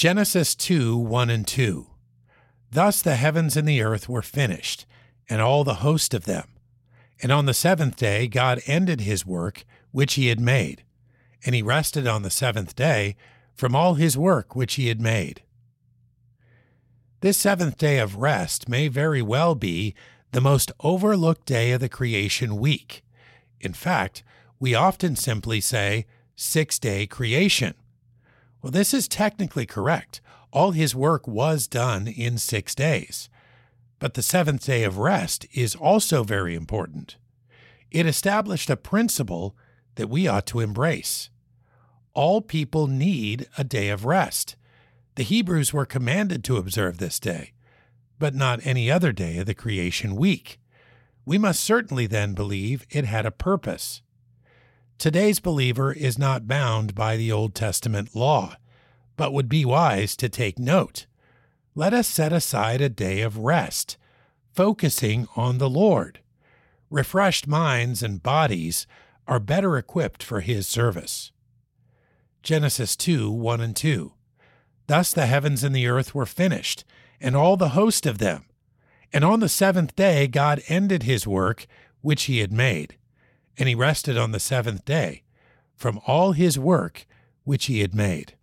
Genesis 2 1 and 2. Thus the heavens and the earth were finished, and all the host of them. And on the seventh day God ended his work which he had made, and he rested on the seventh day from all his work which he had made. This seventh day of rest may very well be the most overlooked day of the creation week. In fact, we often simply say six day creation. Well, this is technically correct. All his work was done in six days. But the seventh day of rest is also very important. It established a principle that we ought to embrace. All people need a day of rest. The Hebrews were commanded to observe this day, but not any other day of the creation week. We must certainly then believe it had a purpose. Today's believer is not bound by the Old Testament law, but would be wise to take note. Let us set aside a day of rest, focusing on the Lord. Refreshed minds and bodies are better equipped for His service. Genesis 2 1 and 2. Thus the heavens and the earth were finished, and all the host of them. And on the seventh day God ended his work which he had made, and he rested on the seventh day from all his work which he had made.